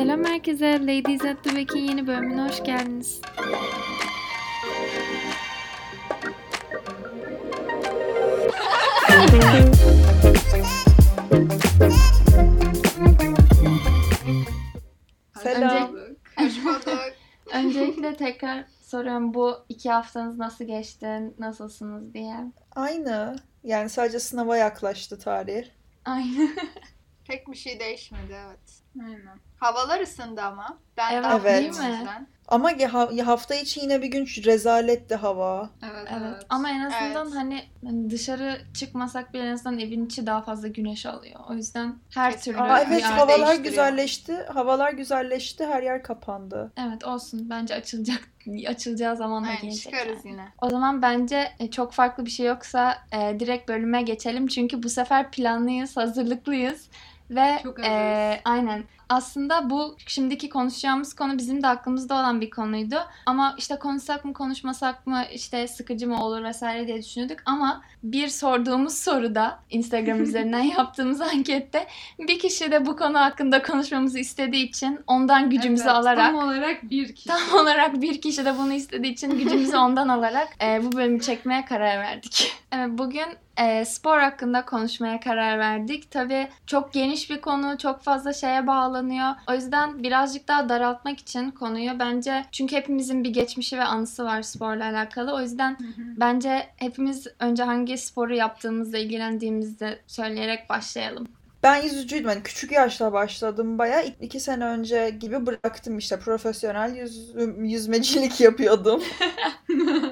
Selam herkese. Ladies at the Back'in yeni bölümüne hoş geldiniz. Selam. Bulduk. Öncelikle tekrar soruyorum bu iki haftanız nasıl geçti, nasılsınız diye. Aynı. Yani sadece sınava yaklaştı tarih. Aynı. Pek bir şey değişmedi evet. Aynen. Havalar ısındı ama. Ben Evet, daha değil mutluyum mi? Ama hafta içi yine bir gün rezaletti hava. Evet, Evet. evet. Ama en azından Evet. hani dışarı çıkmasak bile en azından evin içi daha fazla güneş alıyor. O yüzden her Kesin. türlü Aa, evet yer havalar güzelleşti. Havalar güzelleşti. Her yer kapandı. Evet olsun. Bence açılacak açılacağı zaman da gelecek. çıkarız yani. yine. O zaman bence e, çok farklı bir şey yoksa e, direkt bölüme geçelim. Çünkü bu sefer planlıyız, hazırlıklıyız. Ve Çok e, aynen aslında bu şimdiki konuşacağımız konu bizim de aklımızda olan bir konuydu. Ama işte konuşsak mı konuşmasak mı işte sıkıcı mı olur vesaire diye düşünüyorduk. Ama bir sorduğumuz soruda Instagram üzerinden yaptığımız ankette bir kişi de bu konu hakkında konuşmamızı istediği için ondan gücümüzü Evet, alarak Tam olarak bir kişi. Tam olarak bir kişi de bunu istediği için gücümüzü ondan alarak e, bu bölümü çekmeye karar verdik. Evet, bugün e, spor hakkında konuşmaya karar verdik. Tabii çok geniş bir konu, çok fazla şeye bağlanıyor. O yüzden birazcık daha daraltmak için konuyu bence çünkü hepimizin bir geçmişi ve anısı var sporla alakalı. O yüzden Hı hı. bence hepimiz önce hangi sporu yaptığımızda, ilgilendiğimizde söyleyerek başlayalım. Ben yüzücüydüm. Hani küçük yaşta başladım bayağı. İ- iki sene önce gibi bıraktım işte. Profesyonel yüz, yüzmecilik yapıyordum.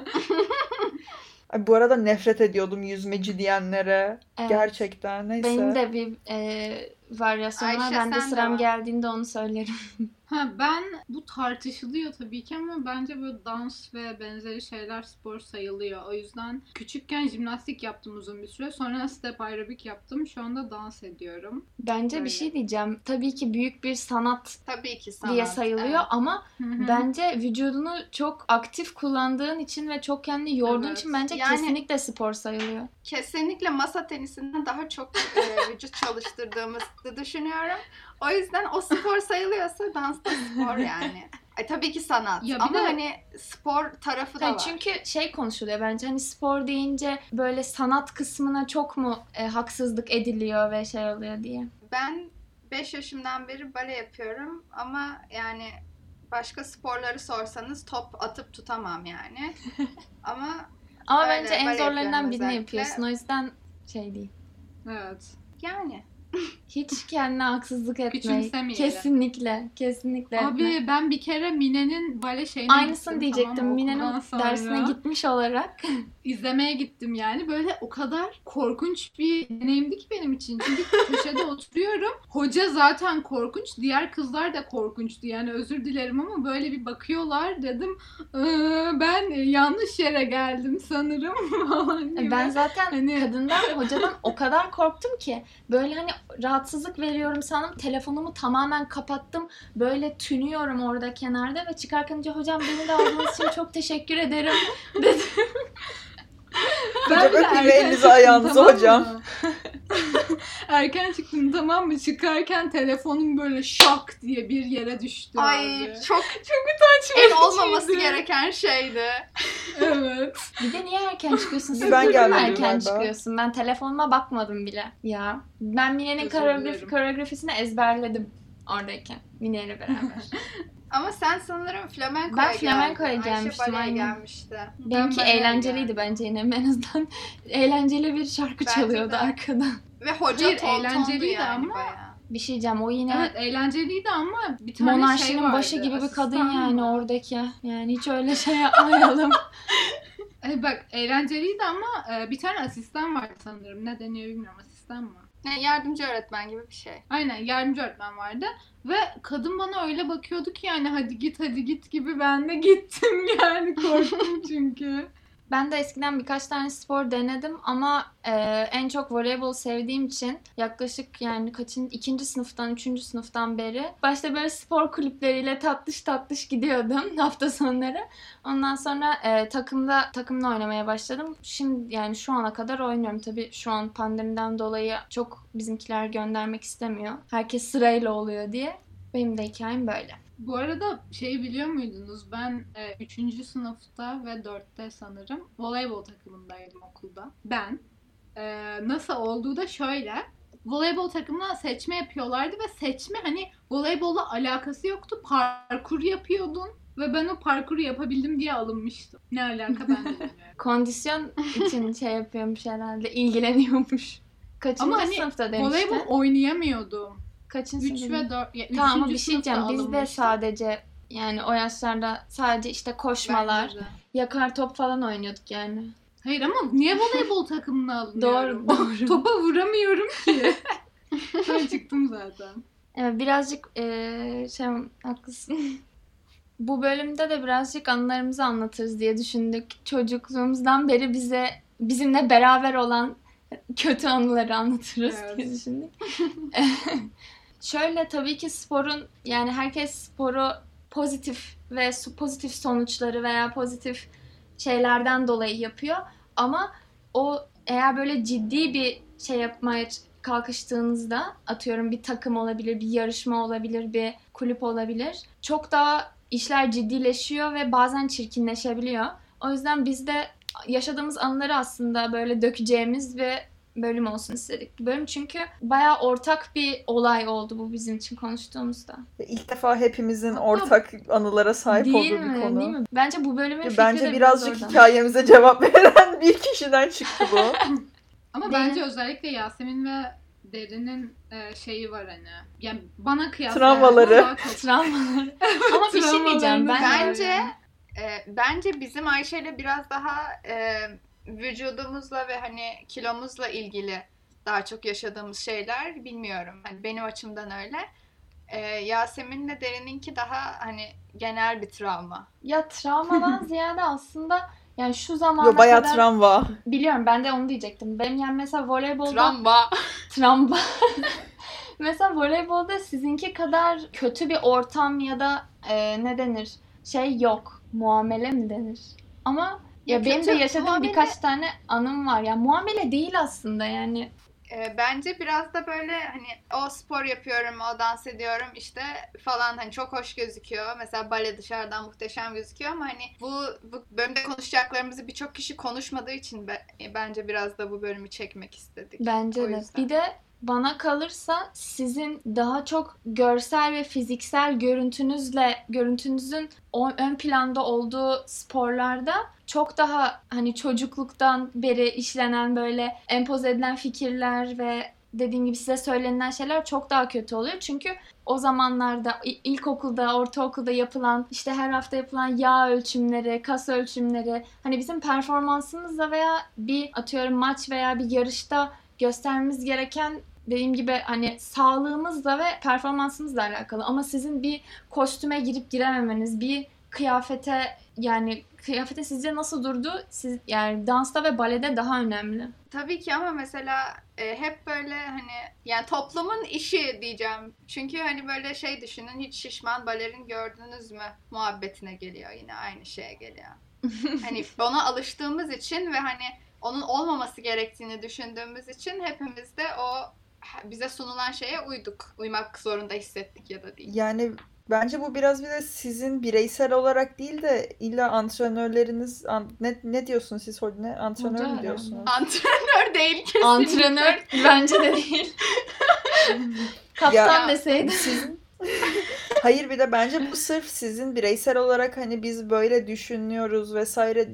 Ay, bu arada nefret ediyordum yüzmeci diyenlere. Evet. Gerçekten. Neyse. Benim de bir e, varyasyon var. Ayşe, Ben de sıram var. geldiğinde onu söylerim. Ha, ben bu tartışılıyor tabii ki ama bence böyle dans ve benzeri şeyler spor sayılıyor. O yüzden küçükken jimnastik yaptım uzun bir süre. Sonra step aerobik yaptım. Şu anda dans ediyorum. Bence Öyle. bir şey diyeceğim. Tabii ki büyük bir sanat Tabii ki sanat. diye sayılıyor evet. ama Hı hı. bence vücudunu çok aktif kullandığın için ve çok kendini yorduğun Evet. için bence Yani- kesinlikle spor sayılıyor. Kesinlikle masa tenisinden daha çok e, vücut çalıştırdığımızı düşünüyorum. O yüzden o spor sayılıyorsa dans da spor yani. Ay, tabii ki sanat. Ya Ama de- hani spor tarafı da Yani var. çünkü şey konuşuluyor bence hani spor deyince böyle sanat kısmına çok mu e, haksızlık ediliyor ve şey oluyor diye. Ben 5 yaşımdan beri bale yapıyorum ama yani başka sporları sorsanız top atıp tutamam yani. ama Ama Öyle, bence en zorlarından birini yapıyorsun. O yüzden şey değil. Evet. yani Hiç kendine haksızlık etme. Küçümsemeyelim. Kesinlikle. Kesinlikle etme. Abi ben bir kere Mine'nin bale şeyine Aynısını gittim, diyecektim. tamam? Mine'nin sonra. dersine gitmiş olarak. izlemeye gittim yani. Böyle o kadar korkunç bir deneyimdi ki benim için. Çünkü köşede oturuyorum. Hoca zaten korkunç. Diğer kızlar da korkunçtu. Yani özür dilerim ama böyle bir bakıyorlar dedim. "Ee, ben yanlış yere geldim sanırım falan gibi. Ben zaten Hani- kadından, hocadan o kadar korktum ki böyle hani rahatsızlık veriyorum sandım. Telefonumu tamamen kapattım. Böyle tünüyorum orada kenarda ve çıkarken hocam beni de aldığınız için çok teşekkür ederim dedim. Hocam öpeyim erken elinizi ayağınızı tamam hocam. mı? erken çıktım tamam mı? Çıkarken telefonum böyle şak diye bir yere düştü ay abi. çok Utanç en vericiydi. olmaması gereken şeydi. Evet. Bir de niye erken çıkıyorsun? Siz Ben gelmedim erken galiba. çıkıyorsun. Ben telefonuma bakmadım bile. Ya ben Mine'nin koreografisini ezberledim oradayken. Mine ile beraber. Ama sen sanırım flamenkoya Ben flamenkoya geldin. Ayşe gelmiştim, baleye aynen. gelmişti. Benimki Ben eğlenceliydi geldim. bence yine en azından. Eğlenceli bir şarkı Bence çalıyordu de. arkadan. Ve hoca Hayır, eğlenceliydi yani ama- bayağı. Bir şey diyeceğim o yine Evet eğlenceliydi ama bir tane monarşinin şey vardı. başı gibi bir kadın asistan yani oradaki. Yani hiç öyle şey yapmayalım. E, bak eğlenceliydi ama e, bir tane asistan vardı sanırım. Ne deniyor bilmiyorum asistan mı? Yani yardımcı öğretmen gibi bir şey. Aynen yardımcı öğretmen vardı. Ve kadın bana öyle bakıyordu ki yani hadi git hadi git gibi ben de gittim yani korktum çünkü. Ben de eskiden birkaç tane spor denedim ama e, en çok voleybol sevdiğim için yaklaşık yani kaçın ikinci sınıftan, üçüncü sınıftan beri başta böyle spor kulüpleriyle tatlış tatlış gidiyordum hafta sonları. Ondan sonra e, takımda takımla oynamaya başladım. Şimdi yani şu ana kadar oynuyorum. Tabii şu an pandemiden dolayı çok bizimkiler göndermek istemiyor. Herkes sırayla oluyor diye. Benim de hikayem böyle. Bu arada şey biliyor muydunuz? Ben 3. sınıfta ve 4'te sanırım voleybol takımındaydım okulda. Ben e, nasıl olduğu da şöyle. Voleybol takımına seçme yapıyorlardı ve seçme hani voleybolla alakası yoktu. Parkur yapıyordun ve ben o parkuru yapabildim diye alınmıştım. Ne alaka ben de. Kondisyon için şey yapıyormuş herhalde. ilgileniyormuş. Kaçıncı Ama hani sınıfta demiştin? Voleybol oynayamıyordum. Kaçıncı 3 sınıfta? ve 4 ya Tamam ama bir şey diyeceğim. sınıfta Biz de alınmıştım. sadece yani o yaşlarda sadece işte koşmalar, yakar top falan oynuyorduk yani. Hayır ama niye voleybol takımına alınıyorum? Doğru, doğru. Topa vuramıyorum ki. ben çıktım zaten. Evet birazcık eee şey haklısın. Bu bölümde de birazcık anılarımızı anlatırız diye düşündük. Çocukluğumuzdan beri bize bizimle beraber olan kötü anıları anlatırız Evet. diye düşündük. Şöyle tabii ki sporun yani herkes sporu pozitif ve pozitif sonuçları veya pozitif şeylerden dolayı yapıyor. Ama o eğer böyle ciddi bir şey yapmaya kalkıştığınızda atıyorum bir takım olabilir, bir yarışma olabilir, bir kulüp olabilir. Çok daha işler ciddileşiyor ve bazen çirkinleşebiliyor. O yüzden biz de yaşadığımız anıları aslında böyle dökeceğimiz ve bölüm olsun istedik. Bölüm çünkü bayağı ortak bir olay oldu bu bizim için konuştuğumuzda. İlk defa hepimizin Hatta- ortak anılara sahip Değil olduğu mi? bir konu. Değil mi? Bence bu bölümün fikri Bence de birazcık biraz oradan. hikayemize cevap veren bir kişiden çıktı bu. Ama Değil bence özellikle Yasemin ve Derin'in e, şeyi var hani. Yani bana kıyasla Travmaları. Travmaları. Ama bir şey diyeceğim. Ben Bence e, bence bizim Ayşe'yle biraz daha e, vücudumuzla ve hani kilomuzla ilgili daha çok yaşadığımız şeyler bilmiyorum. Hani benim açımdan öyle. E, Yasemin'le Derin'inki daha hani genel bir travma. ya travmadan ziyade aslında yani şu zamana Yo bayağı kadar travma. biliyorum ben de onu diyecektim. Benim yani mesela voleybolda Travma. travma. mesela voleybolda sizinki kadar kötü bir ortam ya da e, ne denir şey yok. Muamele mi denir? Ama ya, Ya benim de yaşadığım muamele- birkaç tane anım var. Ya muamele değil aslında yani. E, bence biraz da böyle hani o spor yapıyorum, o dans ediyorum işte falan hani çok hoş gözüküyor. Mesela bale dışarıdan muhteşem gözüküyor ama hani bu, bu bölümde konuşacaklarımızı birçok kişi konuşmadığı için be- bence biraz da bu bölümü çekmek istedik. Bence O de. yüzden. Bir de bana kalırsa sizin daha çok görsel ve fiziksel görüntünüzle görüntünüzün ön planda olduğu sporlarda çok daha hani çocukluktan beri işlenen böyle empoze edilen fikirler ve dediğim gibi size söylenilen şeyler çok daha kötü oluyor. Çünkü o zamanlarda ilkokulda, ortaokulda yapılan işte her hafta yapılan yağ ölçümleri, kas ölçümleri hani bizim performansımızla veya bir atıyorum maç veya bir yarışta göstermemiz gereken dediğim gibi hani sağlığımızla ve performansımızla alakalı. Ama sizin bir kostüme girip girememeniz, bir kıyafete yani kıyafetin sizce nasıl durduğu siz yani dansta ve balede daha önemli. Tabii ki ama mesela e, hep böyle hani yani toplumun işi diyeceğim. Çünkü hani böyle şey düşünün hiç şişman balerin gördünüz mü muhabbetine geliyor yine aynı şeye geliyor. hani ona alıştığımız için ve hani onun olmaması gerektiğini düşündüğümüz için hepimiz de o bize sunulan şeye uyduk. Uymak zorunda hissettik ya da değil. Yani bence bu biraz bir de sizin bireysel olarak değil de illa antrenörleriniz an- ne ne diyorsunuz siz ne antrenör mü diyorsunuz? Antrenör değil kesinlikle. Antrenör bence de değil. Kaptan Ya- deseydi. Sizin Hayır bir de bence bu sırf sizin bireysel olarak hani biz böyle düşünüyoruz vesaire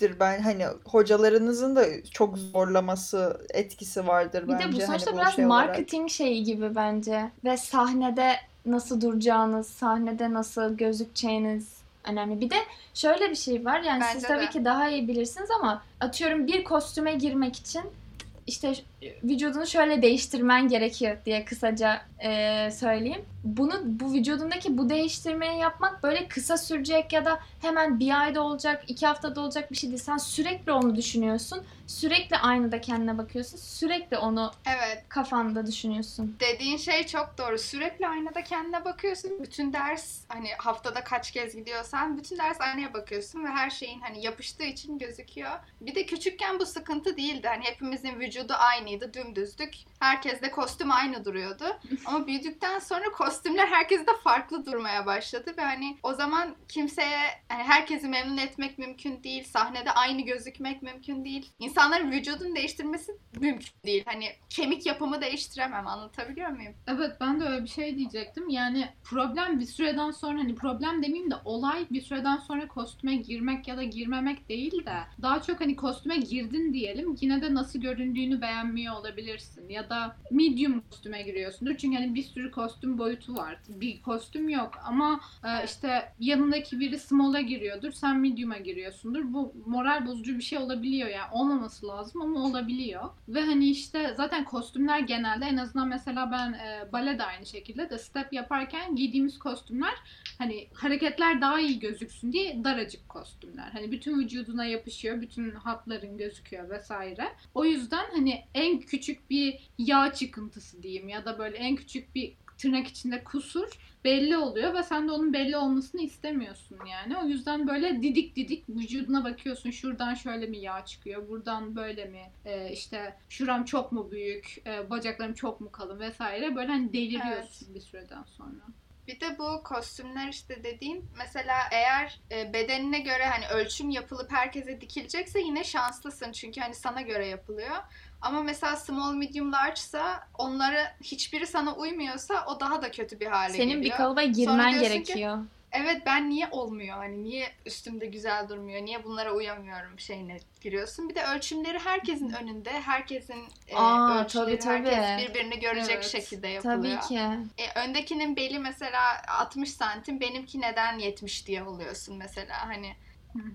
değildir ben hani hocalarınızın da çok zorlaması etkisi vardır Bir bence de bu sonuçta hani bu biraz şey olarak. marketing şeyi gibi bence. Ve sahnede nasıl duracağınız, sahnede nasıl gözükeceğiniz önemli. Bir de şöyle bir şey var. Yani siz Bence tabii de. ki daha iyi bilirsiniz ama atıyorum bir kostüme girmek için işte vücudunu şöyle değiştirmen gerekiyor diye kısaca e, söyleyeyim. Bunu bu vücudundaki bu değiştirmeyi yapmak böyle kısa sürecek ya da hemen bir ayda olacak, iki haftada olacak bir şey değil. Sen sürekli onu düşünüyorsun. Sürekli aynada kendine bakıyorsun. Sürekli onu Evet. kafanda düşünüyorsun. Dediğin şey çok doğru. Sürekli aynada kendine bakıyorsun. Bütün ders hani haftada kaç kez gidiyorsan bütün ders aynaya bakıyorsun ve her şeyin hani yapıştığı için gözüküyor. Bir de küçükken bu sıkıntı değildi. Hani hepimizin vücudu vücudu aynıydı, dümdüzdük. Herkes de kostüm aynı duruyordu. Ama büyüdükten sonra kostümler herkes de farklı durmaya başladı ve hani o zaman kimseye hani herkesi memnun etmek mümkün değil. Sahnede aynı gözükmek mümkün değil. İnsanların vücudunu değiştirmesi mümkün değil. Hani kemik yapımı değiştiremem. Anlatabiliyor muyum? Evet ben de öyle bir şey diyecektim. Yani problem bir süreden sonra hani problem demeyeyim de olay bir süreden sonra kostüme girmek ya da girmemek değil de daha çok hani kostüme girdin diyelim yine de nasıl göründüğünü beğenmiyor olabilirsin ya da medium kostüme giriyorsundur çünkü hani bir sürü kostüm boyutu var. Bir kostüm yok ama e, işte yanındaki biri small'a giriyordur sen medium'a giriyorsundur. Bu moral bozucu bir şey olabiliyor yani olmaması lazım ama olabiliyor. Ve hani işte zaten kostümler genelde en azından mesela ben e, bale de aynı şekilde de step yaparken giydiğimiz kostümler hani hareketler daha iyi gözüksün diye daracık kostümler. Hani bütün vücuduna yapışıyor, bütün hatların gözüküyor vesaire. O yüzden hani en küçük bir yağ çıkıntısı diyeyim ya da böyle en küçük bir tırnak içinde kusur belli oluyor ve sen de onun belli olmasını istemiyorsun yani. O yüzden böyle didik didik vücuduna bakıyorsun. Şuradan şöyle mi yağ çıkıyor? Buradan böyle mi? Ee, işte şuram çok mu büyük? Ee, bacaklarım çok mu kalın vesaire. Böyle hani deliriyorsun bir süreden sonra. Bir de bu kostümler işte dediğin mesela eğer e, bedenine göre hani ölçüm yapılıp herkese dikilecekse yine şanslısın çünkü hani sana göre yapılıyor. Ama mesela small medium large'sa onları hiçbiri sana uymuyorsa o daha da kötü bir hale Senin geliyor. bir kalıba girmen diyorsun ki, gerekiyor. Evet ben niye olmuyor? Hani niye üstümde güzel durmuyor? Niye bunlara uyamıyorum şeyine giriyorsun. Bir de ölçümleri herkesin önünde. Herkesin e, Aa, ölçüleri tabii, tabii. herkes birbirini görecek Evet, şekilde yapılıyor. Tabii ki. E, öndekinin beli mesela 60 santim, benimki neden 70 diye oluyorsun mesela. Hani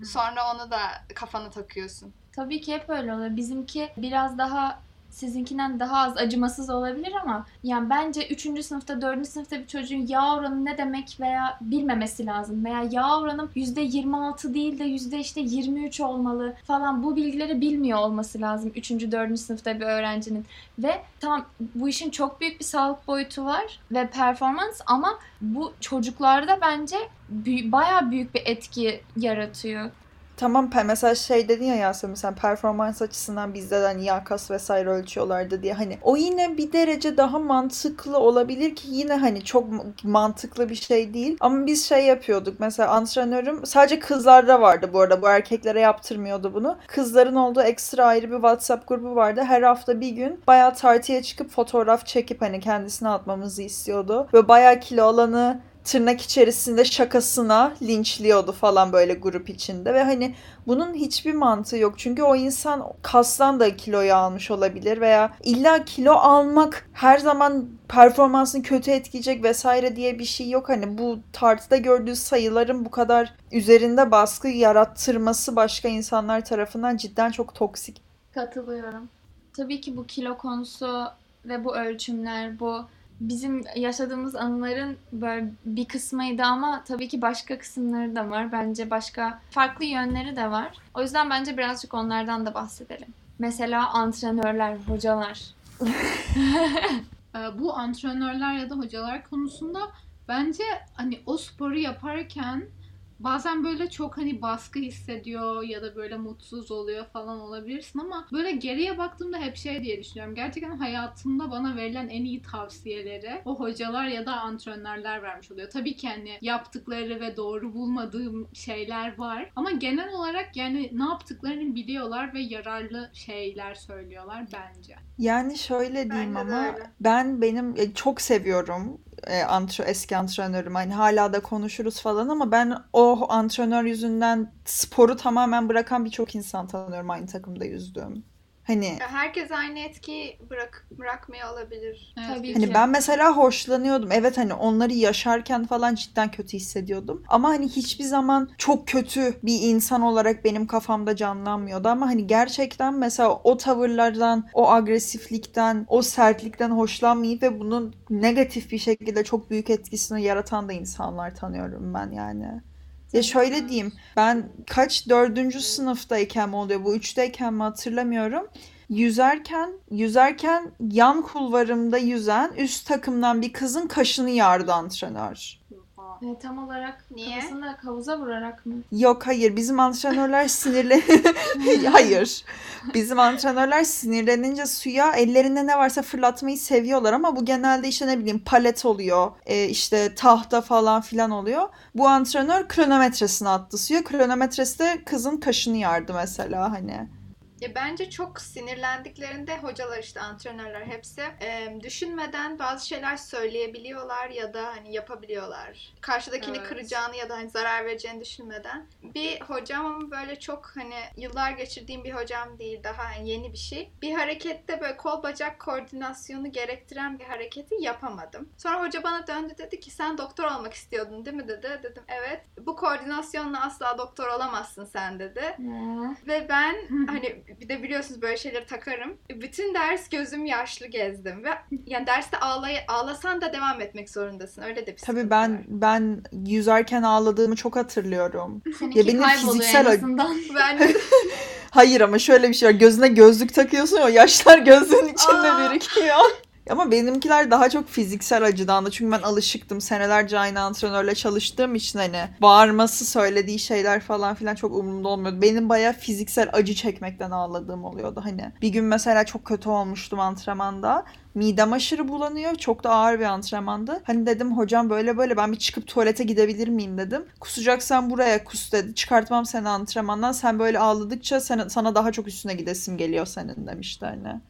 sonra onu da kafana takıyorsun. Tabii ki hep öyle oluyor. Bizimki biraz daha sizinkinden daha az acımasız olabilir ama yani bence 3. sınıfta 4. sınıfta bir çocuğun yağ oranı ne demek veya bilmemesi lazım. Veya yağ oranım %26 değil de yüzde işte 23 olmalı falan bu bilgileri bilmiyor olması lazım 3. 4. sınıfta bir öğrencinin. Ve tamam bu işin çok büyük bir sağlık boyutu var ve performans ama bu çocuklarda bence büy- bayağı büyük bir etki yaratıyor. Tamam mesela şey dedin ya Yasemin sen performans açısından bizde de hani yağ kas vesaire ölçüyorlardı diye. Hani o yine bir derece daha mantıklı olabilir ki yine hani çok mantıklı bir şey değil. Ama biz şey yapıyorduk mesela antrenörüm sadece kızlarda vardı bu arada bu erkeklere yaptırmıyordu bunu. Kızların olduğu ekstra ayrı bir WhatsApp grubu vardı. Her hafta bir gün bayağı tartıya çıkıp fotoğraf çekip hani kendisine atmamızı istiyordu. Ve bayağı kilo alanı tırnak içerisinde şakasına linçliyordu falan böyle grup içinde ve hani bunun hiçbir mantığı yok. Çünkü o insan kastan da kiloyu almış olabilir veya illa kilo almak her zaman performansını kötü etkileyecek vesaire diye bir şey yok. Hani bu tartıda gördüğü sayıların bu kadar üzerinde baskı yarattırması başka insanlar tarafından cidden çok toksik. Katılıyorum. Tabii ki bu kilo konusu ve bu ölçümler, bu bizim yaşadığımız anıların böyle bir kısmıydı ama tabii ki başka kısımları da var. Bence başka farklı yönleri de var. O yüzden bence birazcık onlardan da bahsedelim. Mesela antrenörler, hocalar. Ee, bu antrenörler ya da hocalar konusunda bence hani o sporu yaparken bazen böyle çok hani baskı hissediyor ya da böyle mutsuz oluyor falan olabilirsin ama böyle geriye baktığımda hep şey diye düşünüyorum. Gerçekten hayatımda bana verilen en iyi tavsiyeleri o hocalar ya da antrenörler vermiş oluyor. Tabii ki hani yaptıkları ve doğru bulmadığım şeyler var ama genel olarak yani ne yaptıklarını biliyorlar ve yararlı şeyler söylüyorlar bence. Yani şöyle diyeyim Bence ama öyle. ben benim e, çok seviyorum e, eski antrenörüm. Hani hala da konuşuruz falan ama ben o antrenör yüzünden sporu tamamen bırakan birçok insan tanıyorum aynı takımda yüzdüğüm. Hani Herkes aynı etkiyi bırak bırakmıyor olabilir. Evet, Tabii Hani ki. ben mesela hoşlanıyordum. Evet hani onları yaşarken falan cidden kötü hissediyordum. Ama hani hiçbir zaman çok kötü bir insan olarak benim kafamda canlanmıyordu. Ama hani gerçekten mesela o tavırlardan, o agresiflikten, o sertlikten hoşlanmayıp ve bunun negatif bir şekilde çok büyük etkisini yaratan da insanlar tanıyorum ben yani. Ya şöyle diyeyim, ben kaç dördüncü sınıftayken mi oluyor, bu üçteyken mi hatırlamıyorum. Yüzerken, yüzerken yan kulvarımda yüzen üst takımdan bir kızın kaşını yardı antrenör. E, tam olarak Niye? kafasını havuza vurarak mı? Yok hayır bizim antrenörler sinirli hayır bizim antrenörler sinirlenince suya ellerinde ne varsa fırlatmayı seviyorlar ama bu genelde işte ne bileyim palet oluyor e, işte tahta falan filan oluyor. Bu antrenör kronometresini attı suya kronometresi de kızın kaşını yardı mesela hani. Ya bence çok sinirlendiklerinde hocalar işte antrenörler hepsi e, düşünmeden bazı şeyler söyleyebiliyorlar ya da hani yapabiliyorlar. Karşıdakini Evet. kıracağını ya da hani zarar vereceğini düşünmeden. Bir hocam ama böyle çok hani yıllar geçirdiğim bir hocam değil daha hani yeni bir şey. Bir harekette böyle kol bacak koordinasyonu gerektiren bir hareketi yapamadım. Sonra hoca bana döndü dedi ki sen doktor olmak istiyordun değil mi dedi. Dedim evet. Bu koordinasyonla asla doktor olamazsın sen dedi. Ne? Ve ben hani bir de biliyorsunuz böyle şeyleri takarım. Bütün ders gözüm yaşlı gezdim ve yani derste ağlay ağlasan da devam etmek zorundasın. Öyle de bir Tabii ben var. ben yüzerken ağladığımı çok hatırlıyorum. Seninki Ya benim fiziksel en ac- azından. ben Hayır ama şöyle bir şey var. Gözüne gözlük takıyorsun ya yaşlar gözünün içinde Aa. birikiyor. Ama benimkiler daha çok fiziksel acıdan da. Çünkü ben alışıktım. Senelerce aynı antrenörle çalıştığım için hani bağırması, söylediği şeyler falan filan çok umurumda olmuyordu. Benim bayağı fiziksel acı çekmekten ağladığım oluyordu hani. Bir gün mesela çok kötü olmuştum antrenmanda. Midem aşırı bulanıyor. Çok da ağır bir antrenmandı. Hani dedim hocam böyle böyle ben bir çıkıp tuvalete gidebilir miyim dedim. Kusacaksan buraya kus dedi. Çıkartmam seni antrenmandan. Sen böyle ağladıkça sana, daha çok üstüne gidesin geliyor senin demişti hani.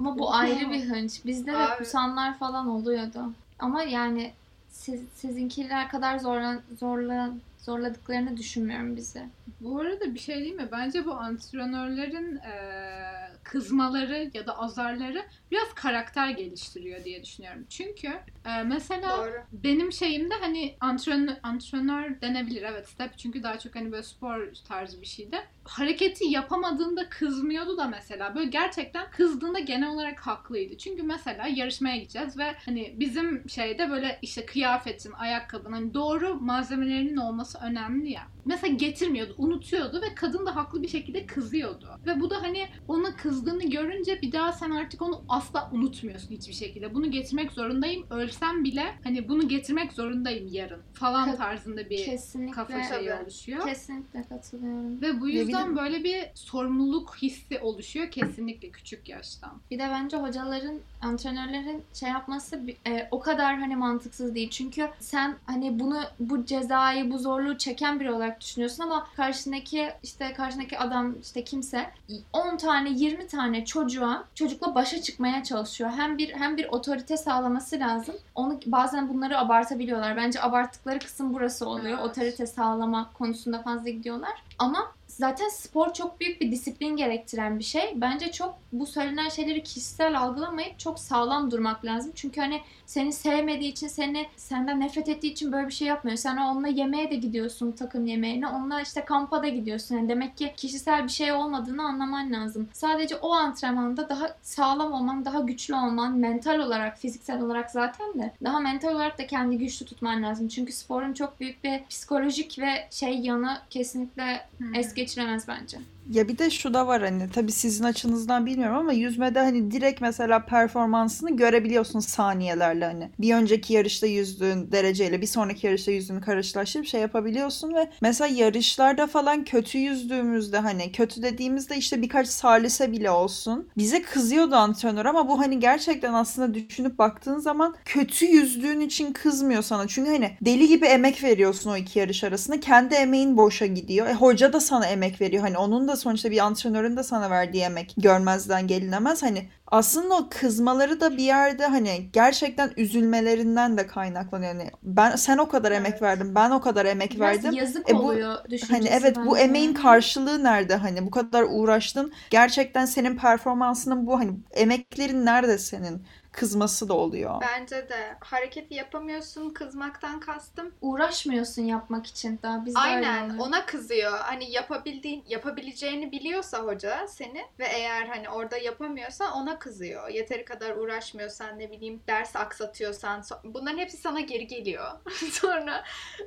Ama bu ayrı bir hınç. Bizde de Abi. kusanlar falan oluyordu. Ama yani siz, sizinkiler kadar zorlan, zorlan, zorladıklarını düşünmüyorum bizi. Bu arada bir şey değil mi? Bence bu antrenörlerin eee, kızmaları ya da azarları biraz karakter geliştiriyor diye düşünüyorum. Çünkü eee, mesela doğru. benim şeyimde hani antrenör, antrenör denebilir evet step çünkü daha çok hani böyle spor tarzı bir şeydi. Hareketi yapamadığında kızmıyordu da mesela böyle gerçekten kızdığında genel olarak haklıydı. Çünkü mesela yarışmaya gideceğiz ve hani bizim şeyde böyle işte kıyafetin, ayakkabının hani doğru malzemelerinin olması önemli ya. Mesela getirmiyordu, unutuyordu ve kadın da haklı bir şekilde kızıyordu. Ve bu da hani ona kızdığını görünce bir daha sen artık onu asla unutmuyorsun hiçbir şekilde. Bunu getirmek zorundayım. Ölsem bile hani bunu getirmek zorundayım yarın falan tarzında bir Kesinlikle. kafa şeyi oluşuyor. Kesinlikle katılıyorum. Ve bu Ya bir yüzden de- böyle bir sorumluluk hissi oluşuyor kesinlikle küçük yaştan. Bir de bence hocaların, antrenörlerin şey yapması e, o kadar hani mantıksız değil. Çünkü sen hani bunu bu cezayı, bu zorluğu çeken biri olarak düşünüyorsun ama karşındaki işte karşındaki adam işte kimse 10 tane 20 tane çocuğa çocukla başa çıkmaya çalışıyor. Hem bir hem bir otorite sağlaması lazım. Onu bazen bunları abartabiliyorlar. Bence abarttıkları kısım burası oluyor. Evet. Otorite sağlama konusunda fazla gidiyorlar. Ama zaten spor çok büyük bir disiplin gerektiren bir şey. Bence çok bu söylenen şeyleri kişisel algılamayıp çok sağlam durmak lazım. Çünkü hani seni sevmediği için, seni senden nefret ettiği için böyle bir şey yapmıyor. Sen onunla yemeğe de gidiyorsun takım yemeğine. Onunla işte kampa da gidiyorsun. Yani demek ki kişisel bir şey olmadığını anlaman lazım. Sadece o antrenmanda daha sağlam olman, daha güçlü olman, mental olarak, fiziksel olarak zaten de daha mental olarak da kendi güçlü tutman lazım. Çünkü sporun çok büyük bir psikolojik ve şey yanı kesinlikle es geçiremez bence. Ya bir de şu da var hani tabii sizin açınızdan bilmiyorum ama yüzmede hani direkt mesela performansını görebiliyorsun saniyelerle hani. Bir önceki yarışta yüzdüğün dereceyle bir sonraki yarışta yüzdüğünü karşılaştırıp şey yapabiliyorsun ve mesela yarışlarda falan kötü yüzdüğümüzde hani kötü dediğimizde işte birkaç salise bile olsun. Bize kızıyordu antrenör ama bu hani gerçekten aslında düşünüp baktığın zaman kötü yüzdüğün için kızmıyor sana. Çünkü hani deli gibi emek veriyorsun o iki yarış arasında. Kendi emeğin boşa gidiyor. E, hoca da sana emek veriyor. Hani onun da sonuçta bir antrenörün de sana verdiği emek görmezden gelinemez. Hani aslında o kızmaları da bir yerde hani gerçekten üzülmelerinden de kaynaklanıyor. Yani ben sen o kadar emek Evet. verdin, ben o kadar emek Biraz verdim. yazık E bu- oluyor Hani evet bu bence. emeğin karşılığı nerede hani bu kadar uğraştın gerçekten senin performansının bu hani emeklerin nerede senin kızması da oluyor. Bence de hareketi yapamıyorsun kızmaktan kastım. uğraşmıyorsun yapmak için daha biz de öyle Aynen oluyor. ona kızıyor. Hani yapabildiğin yapabileceğini biliyorsa hoca seni ve eğer hani orada yapamıyorsan ona kızıyor. Yeteri kadar uğraşmıyorsan ne bileyim ders aksatıyorsan so- bunların hepsi sana geri geliyor. Sonra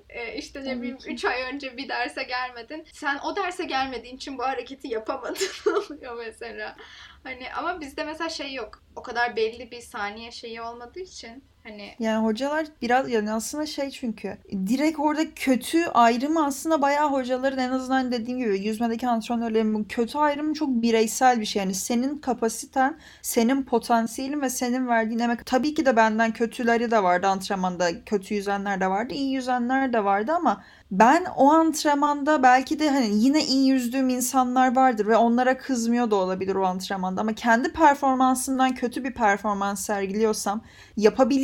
e, işte ne bileyim ki. 3 ay önce bir derse gelmedin. Sen o derse gelmediğin için bu hareketi yapamadın oluyor mesela. Hani ama bizde mesela şey yok. O kadar belli bir saniye şeyi olmadığı için Hani Yani hocalar biraz yani aslında şey çünkü direkt orada kötü ayrımı aslında bayağı hocaların en azından dediğim gibi yüzmedeki antrenörlerin bu kötü ayrımı çok bireysel bir şey. Yani senin kapasiten, senin potansiyelin ve senin verdiğin emek. Tabii ki de benden kötüleri de vardı antrenmanda. Kötü yüzenler de vardı, iyi yüzenler de vardı ama ben o antrenmanda belki de hani yine iyi yüzdüğüm insanlar vardır ve onlara kızmıyor da olabilir o antrenmanda ama kendi performansından kötü bir performans sergiliyorsam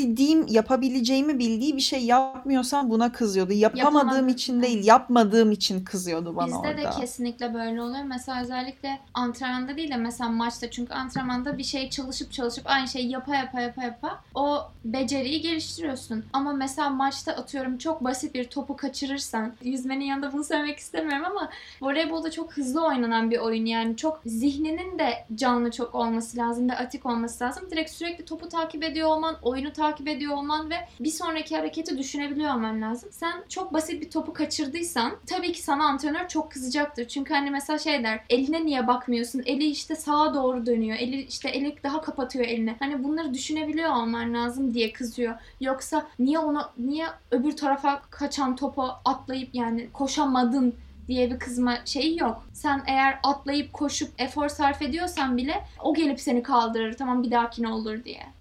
yapabildiğim, yapabileceğimi bildiği bir şey yapmıyorsam buna kızıyordu. Yapamadığım Yapamadığım- için değil, yapmadığım için kızıyordu bana Bizde de orada. kesinlikle böyle oluyor. Mesela özellikle antrenmanda değil de mesela maçta çünkü antrenmanda bir şey çalışıp çalışıp aynı şeyi yapa yapa yapa yapa o beceriyi geliştiriyorsun. Ama mesela maçta atıyorum çok basit bir topu kaçırırsan yüzmenin yanında bunu söylemek istemiyorum ama voleybolda çok hızlı oynanan bir oyun yani çok zihninin de canlı çok olması lazım ve atik olması lazım. Direkt sürekli topu takip ediyor olman, oyunu takip ediyor olman ve bir sonraki hareketi düşünebiliyor olman lazım. Sen çok basit bir topu kaçırdıysan tabii ki sana antrenör çok kızacaktır. Çünkü hani mesela şey der eline niye bakmıyorsun? Eli işte sağa doğru dönüyor. Eli işte eli daha kapatıyor elini. Hani bunları düşünebiliyor olman lazım diye kızıyor. Yoksa niye onu niye öbür tarafa kaçan topa atlayıp yani koşamadın diye bir kızma şeyi yok. Sen eğer atlayıp koşup efor sarf ediyorsan bile o gelip seni kaldırır. Tamam bir dahakine olur diye.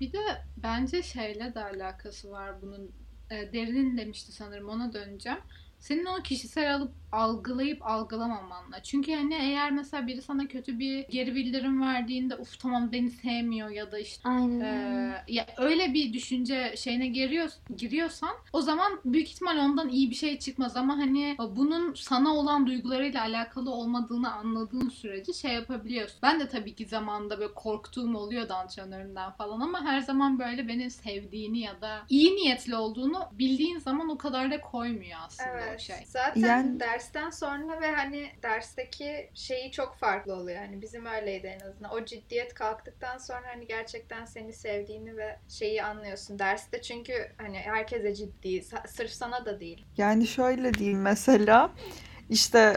Bir de bence şeyle de alakası var bunun. E, Derin demişti sanırım ona döneceğim. Senin onu kişisel alıp algılayıp algılamamanla. Çünkü hani eğer mesela biri sana kötü bir geri bildirim verdiğinde uf tamam beni sevmiyor ya da işte Aynen. ee, ya öyle bir düşünce şeyine giriyor, giriyorsan o zaman büyük ihtimal ondan iyi bir şey çıkmaz ama hani bunun sana olan duygularıyla alakalı olmadığını anladığın sürece şey yapabiliyorsun. Ben de tabii ki zamanında böyle korktuğum oluyordu antrenörümden falan ama her zaman böyle beni sevdiğini ya da iyi niyetli olduğunu bildiğin zaman o kadar da koymuyor aslında o Evet. şey. Zaten Yani- dersten sonra ve hani dersteki şeyi çok farklı oluyor. Hani bizim öyleydi en azından. O ciddiyet kalktıktan sonra hani gerçekten seni sevdiğini ve şeyi anlıyorsun. Derste çünkü hani herkese ciddi. Sırf sana da değil. Yani şöyle diyeyim mesela işte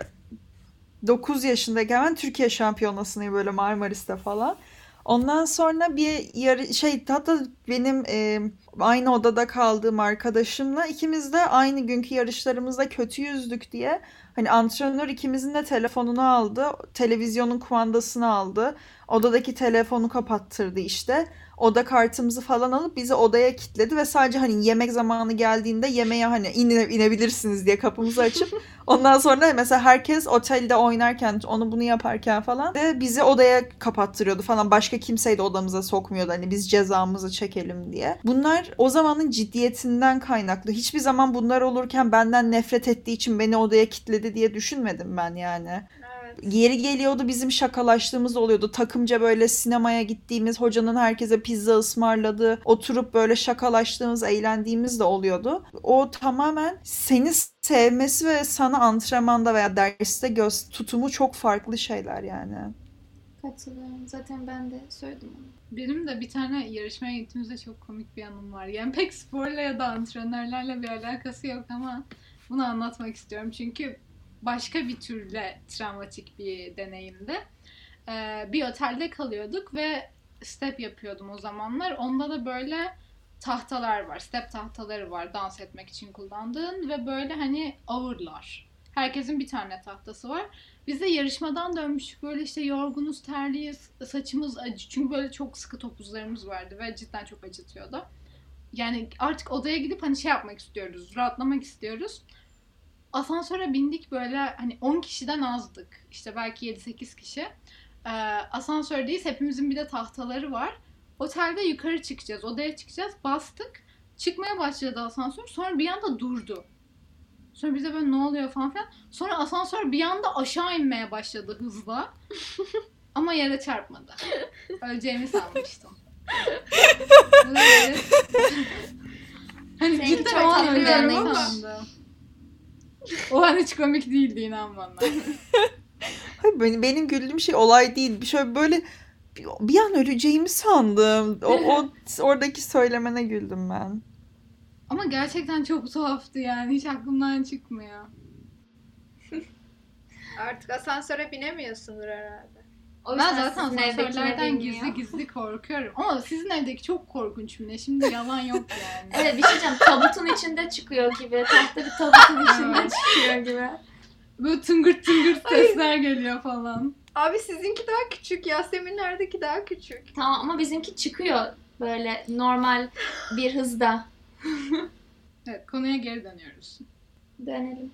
9 yaşındayken ben Türkiye şampiyonasını böyle Marmaris'te falan. Ondan sonra bir yarı şey hatta benim e, aynı odada kaldığım arkadaşımla ikimiz de aynı günkü yarışlarımızda kötü yüzdük diye hani antrenör ikimizin de telefonunu aldı, televizyonun kumandasını aldı, odadaki telefonu kapattırdı işte. Oda kartımızı falan alıp bizi odaya kilitledi ve sadece hani yemek zamanı geldiğinde yemeğe hani ine, inebilirsiniz diye kapımızı açıp ondan sonra mesela herkes otelde oynarken onu bunu yaparken falan de bizi odaya kapattırıyordu falan başka kimseyi de odamıza sokmuyordu hani biz cezamızı çekelim diye. Bunlar o zamanın ciddiyetinden kaynaklı. Hiçbir zaman bunlar olurken benden nefret ettiği için beni odaya kilitledi diye düşünmedim ben yani. Evet. Yeri geliyordu bizim şakalaştığımız oluyordu. Takımca böyle sinemaya gittiğimiz, hocanın herkese pizza ısmarladığı, oturup böyle şakalaştığımız, eğlendiğimiz de oluyordu. O tamamen seni sevmesi ve sana antrenmanda veya derste göz tutumu çok farklı şeyler yani. Katılıyorum. Zaten ben de söyledim onu. Benim de bir tane yarışmaya gittiğimizde çok komik bir anım var. Yani pek sporla ya da antrenörlerle bir alakası yok ama bunu anlatmak istiyorum. Çünkü başka bir türle travmatik bir deneyimdi. Ee, bir otelde kalıyorduk ve step yapıyordum o zamanlar. Onda da böyle tahtalar var. Step tahtaları var dans etmek için kullandığın ve böyle hani ağırlar. Herkesin bir tane tahtası var. Biz de yarışmadan dönmüştük böyle işte yorgunuz, terliyiz, saçımız acı. Çünkü böyle çok sıkı topuzlarımız vardı ve cidden çok acıtıyordu. Yani artık odaya gidip hani şey yapmak istiyoruz, rahatlamak istiyoruz. Asansöre bindik böyle hani 10 kişiden azdık. İşte belki 7-8 kişi. Ee, asansördeyiz. Hepimizin bir de tahtaları var. Otelde yukarı çıkacağız. Odaya çıkacağız. Bastık. Çıkmaya başladı asansör. Sonra bir anda durdu. Sonra bize böyle ne oluyor falan filan. Sonra asansör bir anda aşağı inmeye başladı hızla. Ama yere çarpmadı. Öleceğimi sanmıştım. Hani cidden o an öleceğimi sandım. O an hiç komik değildi inan bana. Hayır, benim, benim güldüğüm şey olay değil. Bir Şöyle böyle bir, bir an öleceğimi sandım. O, o oradaki söylemene güldüm ben. Ama gerçekten çok tuhaftı yani. Hiç aklımdan çıkmıyor. Artık asansöre binemiyorsundur herhalde. O Ben zaten asansörlerden gizli gizli korkuyorum. Ama sizin evdeki çok korkunç Mine. Şimdi yalan yok yani. Evet bir şey diyeceğim. Tabutun içinde çıkıyor gibi. Tahta bir tabutun içinde çıkıyor gibi. Böyle tıngırt tıngırt sesler geliyor falan. Abi sizinki daha küçük. Yaseminlerdeki daha küçük. Tamam ama bizimki çıkıyor böyle normal bir hızda. Evet konuya geri dönüyoruz. Dönelim.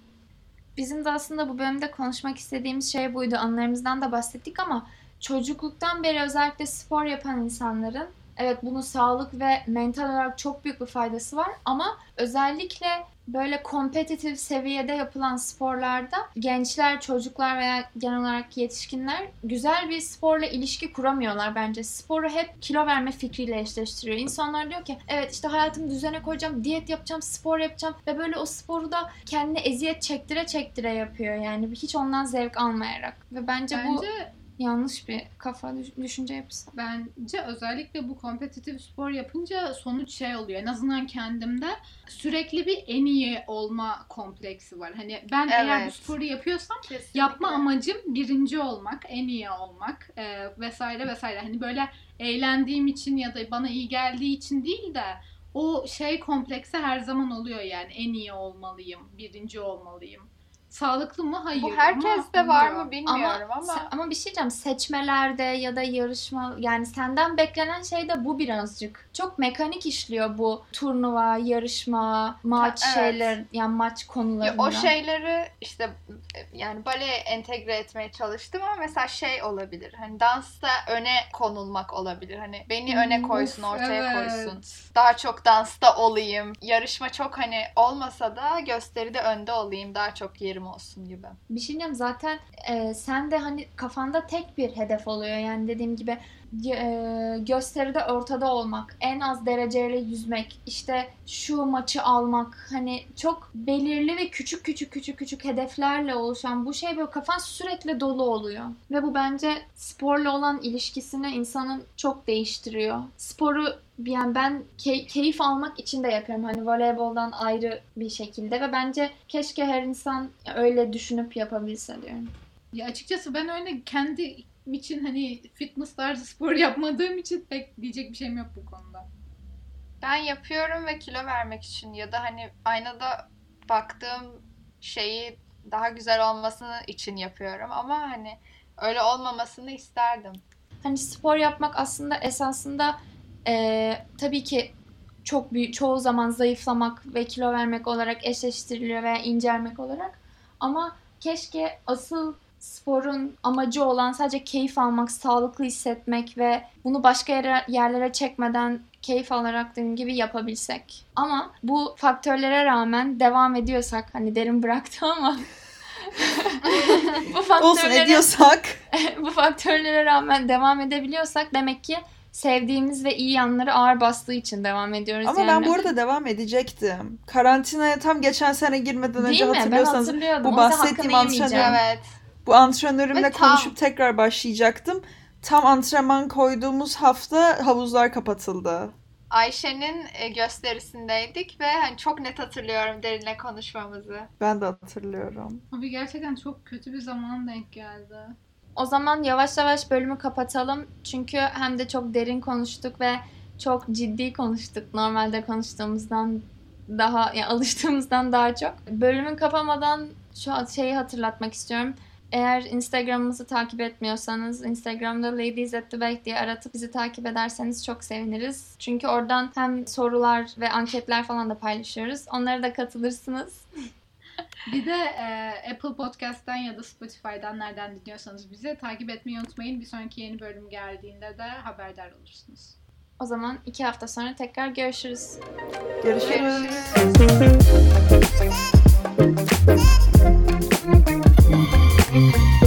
Bizim de aslında bu bölümde konuşmak istediğimiz şey buydu. Anılarımızdan da bahsettik ama çocukluktan beri özellikle spor yapan insanların evet bunun sağlık ve mental olarak çok büyük bir faydası var ama özellikle böyle kompetitif seviyede yapılan sporlarda gençler, çocuklar veya genel olarak yetişkinler güzel bir sporla ilişki kuramıyorlar bence. Sporu hep kilo verme fikriyle eşleştiriyor. İnsanlar diyor ki evet işte hayatımı düzene koyacağım, diyet yapacağım, spor yapacağım ve böyle o sporu da kendine eziyet çektire çektire yapıyor yani hiç ondan zevk almayarak. Ve bence, bu Bence yanlış bir kafa düş- düşünce yapısı. Bence özellikle bu kompetitif spor yapınca sonuç şey oluyor. En azından kendimde sürekli bir en iyi olma kompleksi var. Hani ben eğer bu Evet. sporu yapıyorsam Kesinlikle. yapma amacım birinci olmak, en iyi olmak e, vesaire vesaire. Hani böyle eğlendiğim için ya da bana iyi geldiği için değil de o şey kompleksi her zaman oluyor yani. En iyi olmalıyım, birinci olmalıyım. Sağlıklı mı? Hayır. Bu ama herkeste var mı bilmiyorum ama. se- ama bir şey diyeceğim seçmelerde ya da yarışma yani senden beklenen şey de bu birazcık. Çok mekanik işliyor bu turnuva, yarışma, maç evet. şeyler yani maç Ya konularında. o şeyleri işte yani baleye entegre etmeye çalıştım ama mesela şey olabilir. Hani dansta öne konulmak olabilir. Hani beni öne koysun, Of, ortaya evet. koysun. Daha çok dansta olayım. Yarışma çok hani olmasa da gösteride önde olayım. Daha çok yerim olsun gibi. Bir şey diyeyim zaten e, sen de hani kafanda tek bir hedef oluyor. Yani dediğim gibi gösteride ortada olmak, en az dereceyle yüzmek, işte şu maçı almak. Hani çok belirli ve küçük küçük küçük küçük hedeflerle oluşan bu şey böyle kafan sürekli dolu oluyor. Ve bu bence sporla olan ilişkisini insanın çok değiştiriyor. Sporu yani ben key- keyif almak için de yapıyorum. Hani voleyboldan ayrı bir şekilde ve bence keşke her insan öyle düşünüp yapabilse diyorum. Ya açıkçası ben öyle kendi için hani fitness tarzı spor yapmadığım için pek diyecek bir şeyim yok bu konuda. Ben yapıyorum ve kilo vermek için ya da hani aynada baktığım şeyi daha güzel olmasını için yapıyorum ama hani öyle olmamasını isterdim. Hani spor yapmak aslında esasında eee, tabii ki çok büyük çoğu zaman zayıflamak ve kilo vermek olarak eşleştiriliyor veya incelmek olarak. Ama keşke asıl sporun amacı olan sadece keyif almak, sağlıklı hissetmek ve bunu başka yere, yerlere çekmeden keyif alarak dediğim gibi yapabilsek. Ama bu faktörlere rağmen devam ediyorsak hani derin bıraktı ama bu Olsun faktörlere ediyorsak. bu faktörlere rağmen devam edebiliyorsak demek ki sevdiğimiz ve iyi yanları ağır bastığı için devam ediyoruz. Ama yani. ben bu arada devam edecektim. Karantinaya tam geçen sene girmeden önce Değil mi? Ben hatırlıyorsanız hatırlıyordum. bu bahsettiğim antrenör- Evet. Bu antrenörümle Ve tam- konuşup tekrar başlayacaktım. Tam antrenman koyduğumuz hafta havuzlar kapatıldı. Ayşe'nin e, gösterisindeydik ve hani çok net hatırlıyorum derinle konuşmamızı. Ben de hatırlıyorum. Abi gerçekten çok kötü bir zaman denk geldi. O zaman yavaş yavaş bölümü kapatalım. Çünkü hem de çok derin konuştuk ve çok ciddi konuştuk. Normalde konuştuğumuzdan daha, yani alıştığımızdan daha çok. Bölümün kapamadan şu şeyi hatırlatmak istiyorum. Eğer Instagram'ımızı takip etmiyorsanız Instagram'da Ladies at the Back diye aratıp bizi takip ederseniz çok seviniriz. Çünkü oradan hem sorular ve anketler falan da paylaşıyoruz. Onlara da katılırsınız. Bir de e, Apple Podcast'ten ya da Spotify'dan nereden dinliyorsanız bizi takip etmeyi unutmayın. Bir sonraki yeni bölüm geldiğinde de haberdar olursunuz. O zaman iki hafta sonra tekrar görüşürüz. Görüşürüz. Görüşürüz. Thank you.